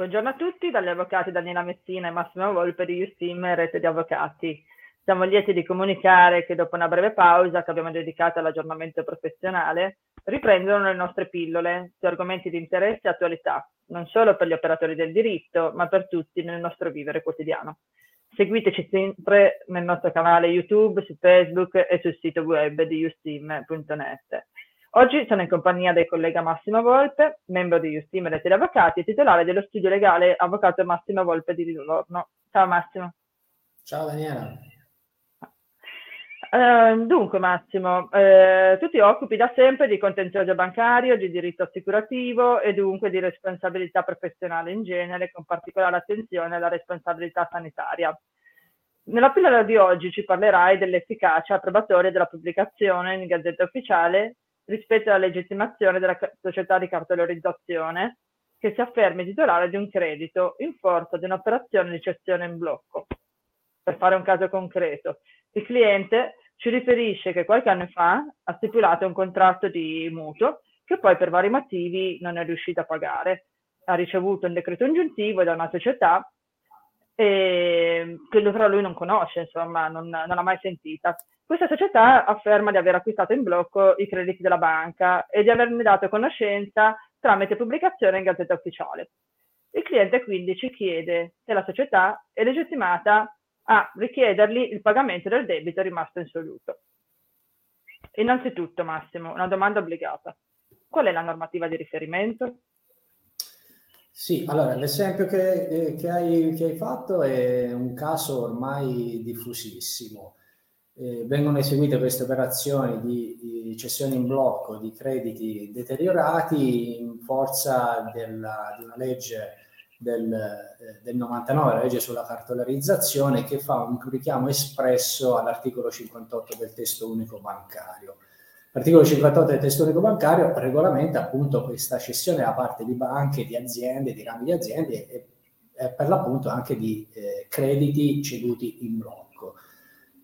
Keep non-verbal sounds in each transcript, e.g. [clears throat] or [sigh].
Buongiorno a tutti dagli avvocati Daniela Messina e Massimo Volpe di Justim Rete di Avvocati. Siamo lieti di comunicare che dopo una breve pausa che abbiamo dedicato all'aggiornamento professionale, riprendono le nostre pillole su argomenti di interesse e attualità, non solo per gli operatori del diritto, ma per tutti nel nostro vivere quotidiano. Seguiteci sempre nel nostro canale YouTube, su Facebook e sul sito web di justim.net. Oggi sono in compagnia del collega Massimo Volpe, membro di Justim Rete di Avvocati e titolare dello studio legale Avvocato Massimo Volpe di Livorno. Ciao Massimo. Ciao Daniela. Uh, dunque Massimo, eh, tu ti occupi da sempre di contenzioso bancario, di diritto assicurativo e dunque di responsabilità professionale in genere, con particolare attenzione alla responsabilità sanitaria. Nella pillola di oggi ci parlerai dell'efficacia probatoria della pubblicazione in Gazzetta Ufficiale rispetto alla legittimazione della società di cartolarizzazione che si affermi titolare di un credito in forza di un'operazione di cessione in blocco. Per fare un caso concreto, il cliente ci riferisce che qualche anno fa ha stipulato un contratto di mutuo che poi per vari motivi non è riuscito a pagare. Ha ricevuto un decreto ingiuntivo da una società e, che però lui non conosce, insomma, non, non l'ha mai sentita. Questa società afferma di aver acquistato in blocco i crediti della banca e di averne dato conoscenza tramite pubblicazione in Gazzetta Ufficiale. Il cliente quindi ci chiede se la società è legittimata a richiedergli il pagamento del debito rimasto insoluto. Innanzitutto, Massimo, una domanda obbligata. Qual è la normativa di riferimento? Sì, allora l'esempio che, eh, che, hai, che hai fatto è un caso ormai diffusissimo eh, vengono eseguite queste operazioni di, di, cessione in blocco di crediti deteriorati in forza della, di una legge del, eh, del, 99, la legge sulla cartolarizzazione, che fa un richiamo espresso all'articolo 58 del testo unico bancario. L'articolo 58 del testo unico bancario regolamenta appunto questa cessione da parte di banche, di aziende, di rami di aziende e, e per l'appunto anche di eh, crediti ceduti in blocco.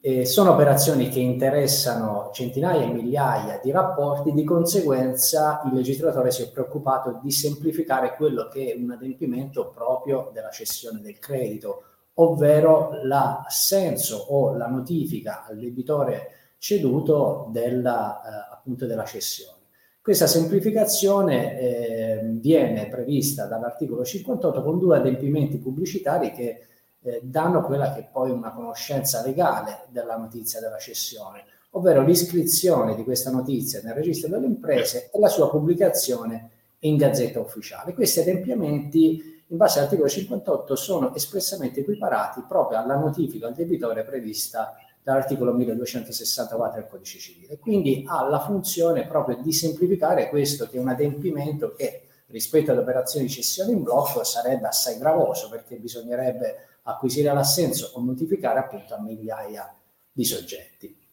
Eh, sono operazioni che interessano centinaia e migliaia di rapporti, di conseguenza il legislatore si è preoccupato di semplificare quello che è un adempimento proprio della cessione del credito, ovvero l'assenso o la notifica al debitore ceduto della, eh, appunto della cessione. Questa semplificazione eh, viene prevista dall'articolo 58 con due adempimenti pubblicitari che eh, danno quella che è poi una conoscenza legale della notizia della cessione, ovvero l'iscrizione di questa notizia nel registro delle imprese e la sua pubblicazione in gazzetta ufficiale. Questi adempimenti, in base all'articolo 58, sono espressamente equiparati proprio alla notifica al debitore prevista dall'articolo 1264 del codice civile. Quindi ha la funzione proprio di semplificare questo che è un adempimento che rispetto alle operazioni di cessione in blocco sarebbe assai gravoso perché bisognerebbe acquisire l'assenso o notificare appunto a migliaia di soggetti.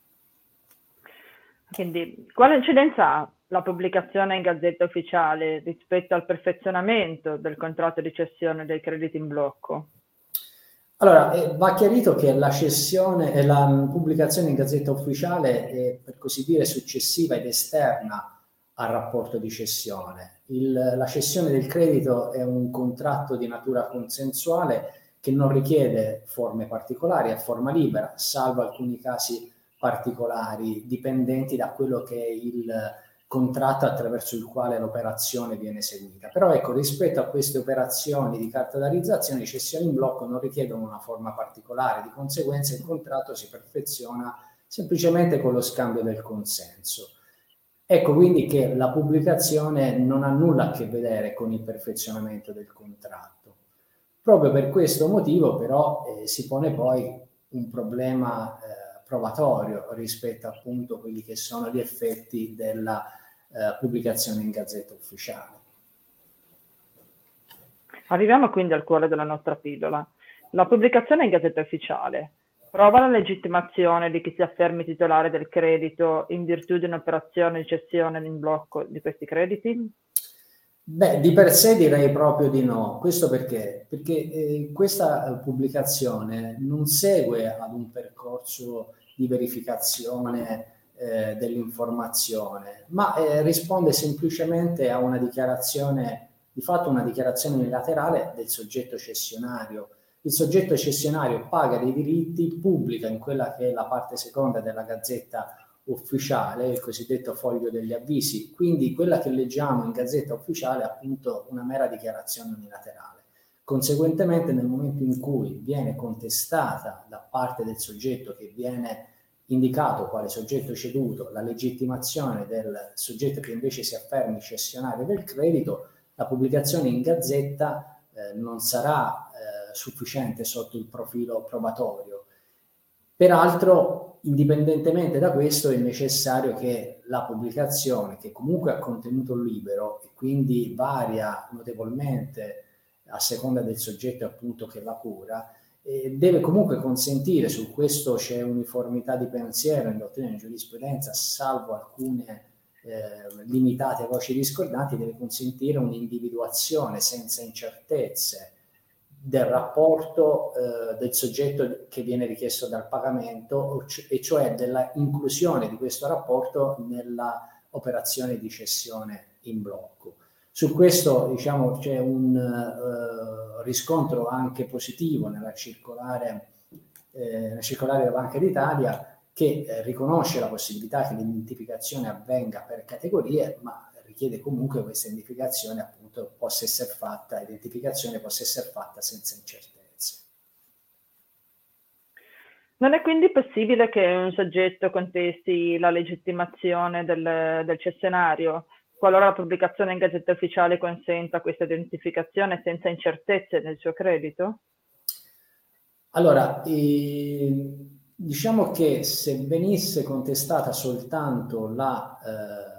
Quindi, quale incidenza ha la pubblicazione in gazzetta ufficiale rispetto al perfezionamento del contratto di cessione dei crediti in blocco? Allora, eh, va chiarito che la cessione e la pubblicazione in gazzetta ufficiale è, per così dire, successiva ed esterna al rapporto di cessione. Il, la cessione del credito è un contratto di natura consensuale che non richiede forme particolari, è forma libera, salvo alcuni casi particolari dipendenti da quello che è il contratto attraverso il quale l'operazione viene eseguita. Però ecco, rispetto a queste operazioni di cartolarizzazione, di cessione in blocco non richiedono una forma particolare, di conseguenza il contratto si perfeziona semplicemente con lo scambio del consenso. Ecco quindi che la pubblicazione non ha nulla a che vedere con il perfezionamento del contratto. Proprio per questo motivo però eh, si pone poi un problema eh, provatorio rispetto appunto a quelli che sono gli effetti della eh, pubblicazione in gazzetta ufficiale. Arriviamo quindi al cuore della nostra pillola. La pubblicazione in gazzetta ufficiale prova la legittimazione di chi si affermi titolare del credito in virtù di un'operazione di cessione in blocco di questi crediti? Beh, di per sé direi proprio di no. Questo perché? Perché eh, questa pubblicazione non segue ad un percorso di verificazione eh, dell'informazione, ma eh, risponde semplicemente a una dichiarazione di fatto una dichiarazione unilaterale del soggetto cessionario. Il soggetto cessionario paga dei diritti, pubblica in quella che è la parte seconda della gazzetta ufficiale, il cosiddetto foglio degli avvisi, quindi quella che leggiamo in gazzetta ufficiale è appunto una mera dichiarazione unilaterale. Conseguentemente nel momento in cui viene contestata da parte del soggetto che viene indicato quale soggetto ceduto la legittimazione del soggetto che invece si affermi cessionario del credito, la pubblicazione in gazzetta eh, non sarà eh, sufficiente sotto il profilo probatorio. Peraltro, indipendentemente da questo, è necessario che la pubblicazione, che comunque ha contenuto libero e quindi varia notevolmente a seconda del soggetto appunto che la cura, eh, deve comunque consentire, su questo c'è uniformità di pensiero in dottrina e giurisprudenza, salvo alcune eh, limitate voci discordanti, deve consentire un'individuazione senza incertezze del rapporto eh, del soggetto che viene richiesto dal pagamento e cioè della inclusione di questo rapporto nella operazione di cessione in blocco. Su questo diciamo, c'è un uh, riscontro anche positivo nella circolare, eh, nella circolare della Banca d'Italia che eh, riconosce la possibilità che l'identificazione avvenga per categorie, ma richiede comunque questa identificazione appunto possa essere fatta, identificazione possa essere fatta senza incertezze. Non è quindi possibile che un soggetto contesti la legittimazione del, del cessionario qualora la pubblicazione in Gazzetta Ufficiale consenta questa identificazione senza incertezze nel suo credito? Allora, eh, diciamo che se venisse contestata soltanto la, eh,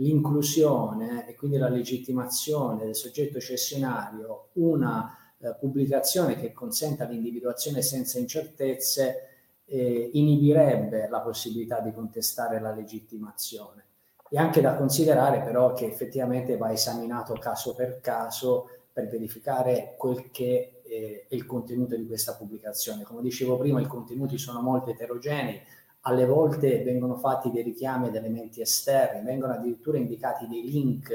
l'inclusione e quindi la legittimazione del soggetto cessionario, una eh, pubblicazione che consenta l'individuazione senza incertezze eh, inibirebbe la possibilità di contestare la legittimazione. È anche da considerare però che effettivamente va esaminato caso per caso per verificare quel che eh, è il contenuto di questa pubblicazione. Come dicevo prima, i contenuti sono molto eterogenei, alle volte vengono fatti dei richiami ad elementi esterni, vengono addirittura indicati dei link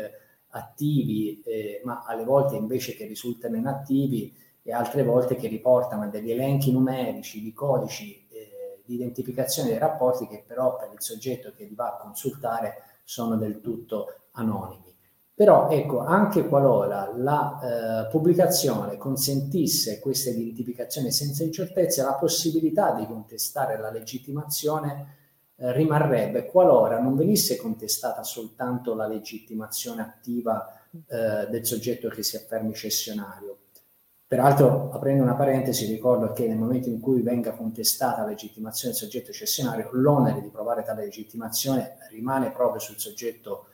attivi, eh, ma alle volte invece che risultano inattivi e altre volte che riportano degli elenchi numerici di codici eh, di identificazione dei rapporti che però per il soggetto che li va a consultare sono del tutto anonimi. Però ecco, anche qualora la eh, pubblicazione consentisse questa identificazione senza incertezza, la possibilità di contestare la legittimazione eh, rimarrebbe qualora non venisse contestata soltanto la legittimazione attiva eh, del soggetto che si affermi cessionario. Peraltro, aprendo una parentesi, ricordo che nel momento in cui venga contestata la legittimazione del soggetto cessionario, l'onere di provare tale legittimazione rimane proprio sul soggetto cessionario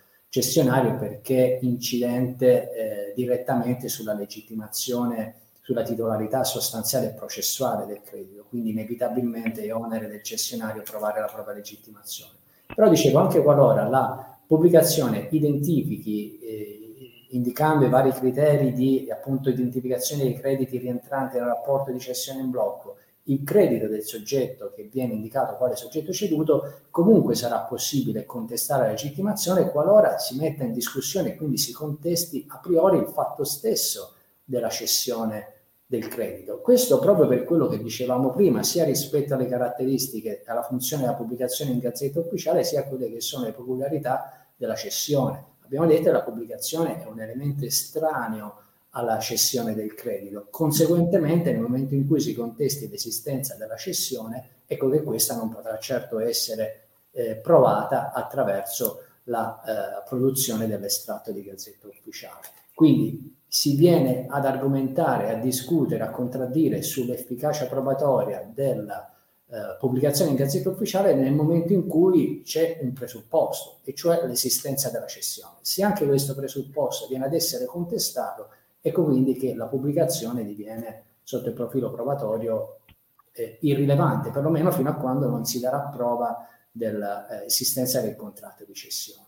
perché incidente eh, direttamente sulla legittimazione, sulla titolarità sostanziale e processuale del credito, quindi inevitabilmente è onere del cessionario trovare la propria legittimazione. Però dicevo, anche qualora la pubblicazione identifichi eh, indicando i vari criteri di appunto, identificazione dei crediti rientranti nel rapporto di cessione in blocco, il credito del soggetto che viene indicato quale soggetto ceduto, comunque sarà possibile contestare la legittimazione qualora si metta in discussione e quindi si contesti a priori il fatto stesso della cessione del credito. Questo proprio per quello che dicevamo prima, sia rispetto alle caratteristiche, alla funzione della pubblicazione in gazzetta ufficiale, sia quelle che sono le peculiarità della cessione abbiamo detto che la pubblicazione è un elemento estraneo alla cessione del credito. Conseguentemente, nel momento in cui si contesti l'esistenza della cessione, ecco che questa non potrà certo essere eh, provata attraverso la eh, produzione dell'estratto di gazzetta ufficiale. Quindi si viene ad argomentare, a discutere, a contraddire sull'efficacia probatoria della eh, pubblicazione in Gazzetta Ufficiale nel momento in cui c'è un presupposto, e cioè l'esistenza della cessione. Se anche questo presupposto viene ad essere contestato, ecco quindi che la pubblicazione diviene sotto il profilo probatorio eh, irrilevante, perlomeno fino a quando non si darà prova dell'esistenza del contratto di cessione.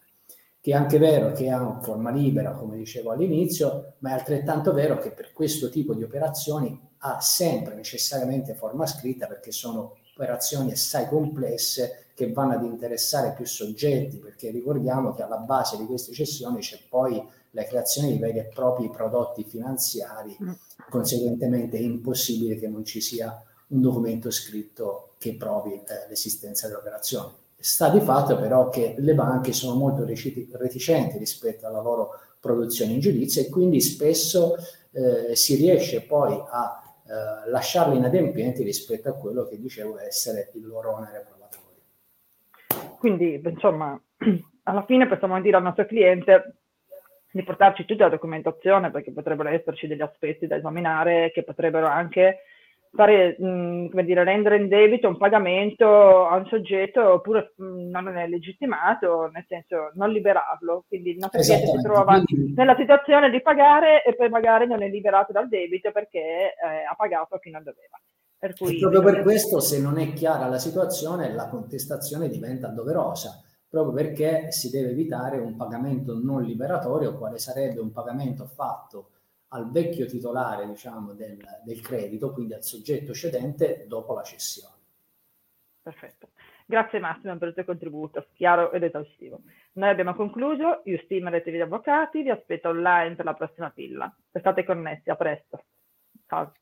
Che è anche vero che ha forma libera, come dicevo all'inizio, ma è altrettanto vero che per questo tipo di operazioni ha sempre necessariamente forma scritta perché sono operazioni assai complesse che vanno ad interessare più soggetti, perché ricordiamo che alla base di queste cessioni c'è poi la creazione di veri e propri prodotti finanziari, mm. conseguentemente è impossibile che non ci sia un documento scritto che provi eh, l'esistenza dell'operazione. Sta di fatto però che le banche sono molto reticenti rispetto alla loro produzione in giudizio e quindi spesso eh, si riesce poi a eh, lasciarli inadempienti rispetto a quello che dicevo essere il loro onere probatorio. Quindi, insomma, [clears throat] alla fine possiamo dire al nostro cliente di portarci tutta la documentazione perché potrebbero esserci degli aspetti da esaminare che potrebbero anche fare, mh, come dire, rendere in debito un pagamento a un soggetto oppure mh, non è legittimato, nel senso non liberarlo. Quindi il nostro cliente si trova quindi... nella situazione di pagare e poi magari non è liberato dal debito perché eh, ha pagato a chi non doveva. Per cui, proprio per questo, se non è chiara la situazione, la contestazione diventa doverosa, proprio perché si deve evitare un pagamento non liberatorio, quale sarebbe un pagamento fatto al vecchio titolare diciamo, del, del credito, quindi al soggetto cedente dopo la cessione. Perfetto. Grazie Massimo per il tuo contributo, chiaro ed esaustivo. Noi abbiamo concluso, Justima Rete di Avvocati vi aspetto online per la prossima pilla. Restate connessi, a presto. Ciao.